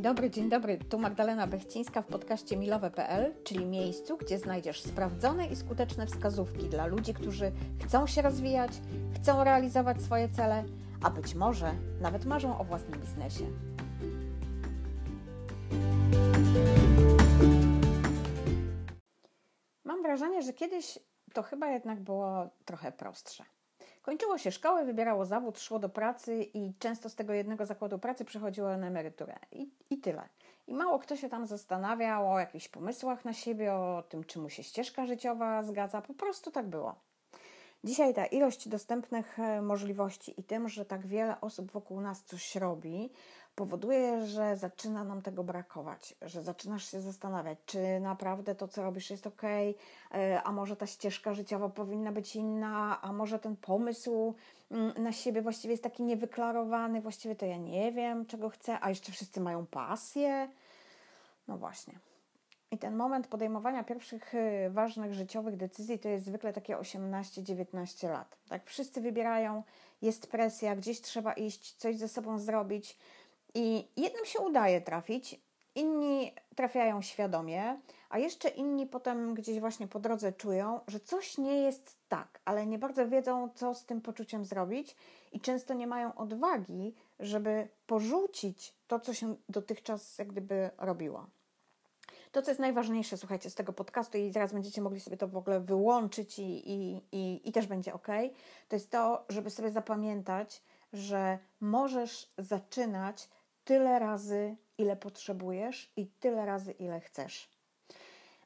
Dobry, dzień dobry. Tu Magdalena Bechcińska w podcaście milowe.pl, czyli miejscu, gdzie znajdziesz sprawdzone i skuteczne wskazówki dla ludzi, którzy chcą się rozwijać, chcą realizować swoje cele, a być może nawet marzą o własnym biznesie. Mam wrażenie, że kiedyś to chyba jednak było trochę prostsze. Kończyło się szkołę, wybierało zawód, szło do pracy i często z tego jednego zakładu pracy przechodziło na emeryturę. I, I tyle. I mało kto się tam zastanawiał o jakichś pomysłach na siebie, o tym, czy mu się ścieżka życiowa zgadza. Po prostu tak było. Dzisiaj ta ilość dostępnych e, możliwości i tym, że tak wiele osób wokół nas coś robi, powoduje, że zaczyna nam tego brakować, że zaczynasz się zastanawiać, czy naprawdę to, co robisz, jest ok, e, a może ta ścieżka życiowa powinna być inna, a może ten pomysł mm, na siebie właściwie jest taki niewyklarowany, właściwie to ja nie wiem, czego chcę, a jeszcze wszyscy mają pasję. No właśnie. I ten moment podejmowania pierwszych y, ważnych życiowych decyzji to jest zwykle takie 18-19 lat. Tak, wszyscy wybierają, jest presja, gdzieś trzeba iść, coś ze sobą zrobić. I jednym się udaje trafić, inni trafiają świadomie, a jeszcze inni potem gdzieś właśnie po drodze czują, że coś nie jest tak, ale nie bardzo wiedzą, co z tym poczuciem zrobić i często nie mają odwagi, żeby porzucić to, co się dotychczas jak gdyby robiło. To, co jest najważniejsze, słuchajcie, z tego podcastu i zaraz będziecie mogli sobie to w ogóle wyłączyć i, i, i, i też będzie ok, to jest to, żeby sobie zapamiętać, że możesz zaczynać tyle razy, ile potrzebujesz i tyle razy, ile chcesz.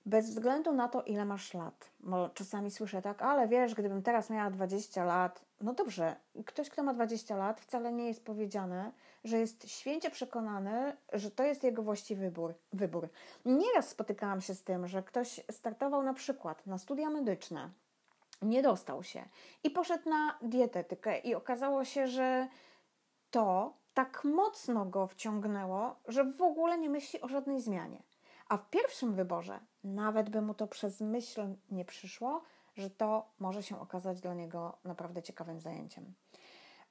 Bez względu na to, ile masz lat. Bo czasami słyszę tak, ale wiesz, gdybym teraz miała 20 lat, no dobrze, ktoś, kto ma 20 lat, wcale nie jest powiedziane, że jest święcie przekonany, że to jest jego właściwy wybór. wybór. Nieraz spotykałam się z tym, że ktoś startował na przykład na studia medyczne, nie dostał się i poszedł na dietetykę, i okazało się, że to tak mocno go wciągnęło, że w ogóle nie myśli o żadnej zmianie. A w pierwszym wyborze nawet by mu to przez myśl nie przyszło, że to może się okazać dla niego naprawdę ciekawym zajęciem.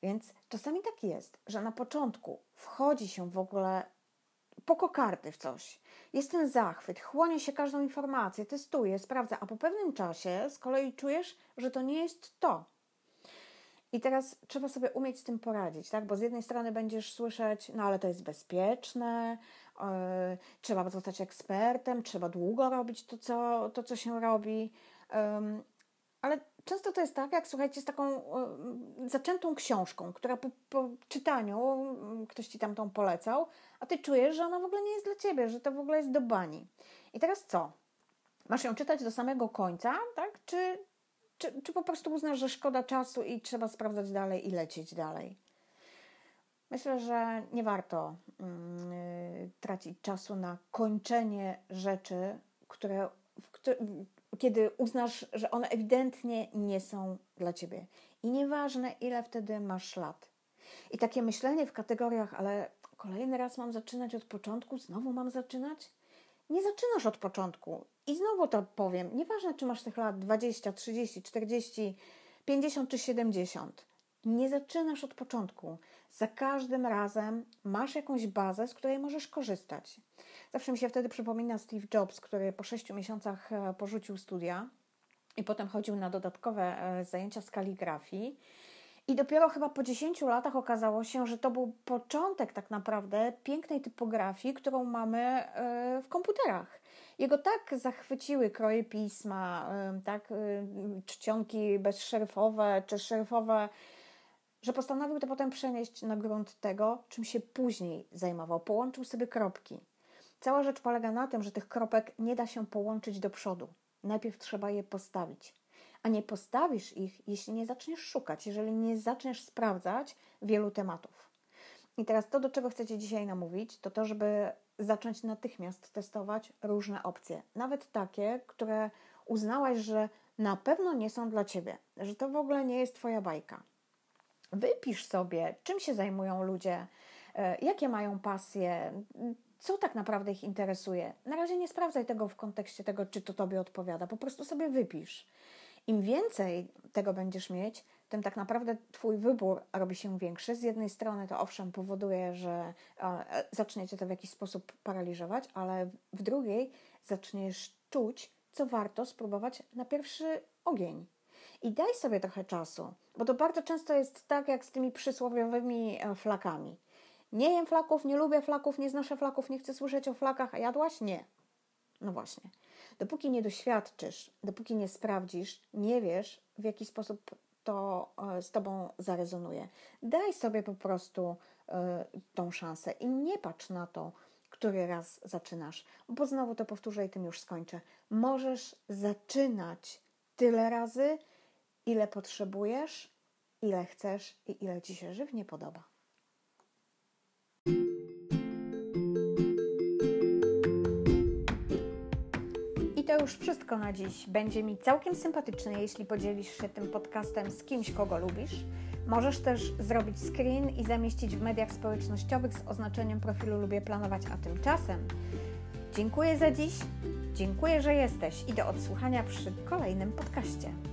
Więc czasami tak jest, że na początku wchodzi się w ogóle po kokardy w coś. Jest ten zachwyt, chłonie się każdą informację, testuje, sprawdza, a po pewnym czasie z kolei czujesz, że to nie jest to. I teraz trzeba sobie umieć z tym poradzić, tak? Bo z jednej strony będziesz słyszeć, no ale to jest bezpieczne, trzeba zostać ekspertem, trzeba długo robić to, co, to, co się robi. Ale często to jest tak, jak słuchajcie, z taką zaczętą książką, która po, po czytaniu ktoś ci tam tą polecał, a ty czujesz, że ona w ogóle nie jest dla ciebie, że to w ogóle jest do bani. I teraz co? Masz ją czytać do samego końca, tak? Czy czy, czy po prostu uznasz, że szkoda czasu i trzeba sprawdzać dalej i lecieć dalej? Myślę, że nie warto yy, tracić czasu na kończenie rzeczy, które, kiedy uznasz, że one ewidentnie nie są dla ciebie. I nieważne, ile wtedy masz lat. I takie myślenie w kategoriach, ale kolejny raz mam zaczynać od początku, znowu mam zaczynać? Nie zaczynasz od początku. I znowu to powiem, nieważne czy masz tych lat 20, 30, 40, 50 czy 70. Nie zaczynasz od początku. Za każdym razem masz jakąś bazę, z której możesz korzystać. Zawsze mi się wtedy przypomina Steve Jobs, który po 6 miesiącach e, porzucił studia i potem chodził na dodatkowe e, zajęcia z kaligrafii. I dopiero chyba po 10 latach okazało się, że to był początek tak naprawdę pięknej typografii, którą mamy e, w komputerach. Jego tak zachwyciły kroje pisma, tak, czcionki bezszeryfowe czy szeryfowe, że postanowił to potem przenieść na grunt tego, czym się później zajmował. Połączył sobie kropki. Cała rzecz polega na tym, że tych kropek nie da się połączyć do przodu. Najpierw trzeba je postawić. A nie postawisz ich, jeśli nie zaczniesz szukać, jeżeli nie zaczniesz sprawdzać wielu tematów. I teraz to, do czego chcecie dzisiaj namówić, to to, żeby zacząć natychmiast testować różne opcje, nawet takie, które uznałaś, że na pewno nie są dla ciebie, że to w ogóle nie jest twoja bajka. Wypisz sobie, czym się zajmują ludzie, e, jakie mają pasje, co tak naprawdę ich interesuje. Na razie nie sprawdzaj tego w kontekście tego, czy to tobie odpowiada, po prostu sobie wypisz. Im więcej tego będziesz mieć, tym tak naprawdę Twój wybór robi się większy. Z jednej strony to owszem powoduje, że e, zaczniecie to w jakiś sposób paraliżować, ale w drugiej zaczniesz czuć, co warto spróbować na pierwszy ogień. I daj sobie trochę czasu, bo to bardzo często jest tak jak z tymi przysłowiowymi e, flakami. Nie jem flaków, nie lubię flaków, nie znoszę flaków, nie chcę słyszeć o flakach, a jadłaś? Nie. No właśnie. Dopóki nie doświadczysz, dopóki nie sprawdzisz, nie wiesz, w jaki sposób to e, z Tobą zarezonuje. Daj sobie po prostu e, tą szansę i nie patrz na to, który raz zaczynasz, bo znowu to powtórzę i tym już skończę. Możesz zaczynać tyle razy, ile potrzebujesz, ile chcesz i ile Ci się żywnie podoba. I to już wszystko na dziś. Będzie mi całkiem sympatyczne, jeśli podzielisz się tym podcastem z kimś, kogo lubisz. Możesz też zrobić screen i zamieścić w mediach społecznościowych z oznaczeniem profilu Lubię Planować, a tymczasem dziękuję za dziś, dziękuję, że jesteś i do odsłuchania przy kolejnym podcaście.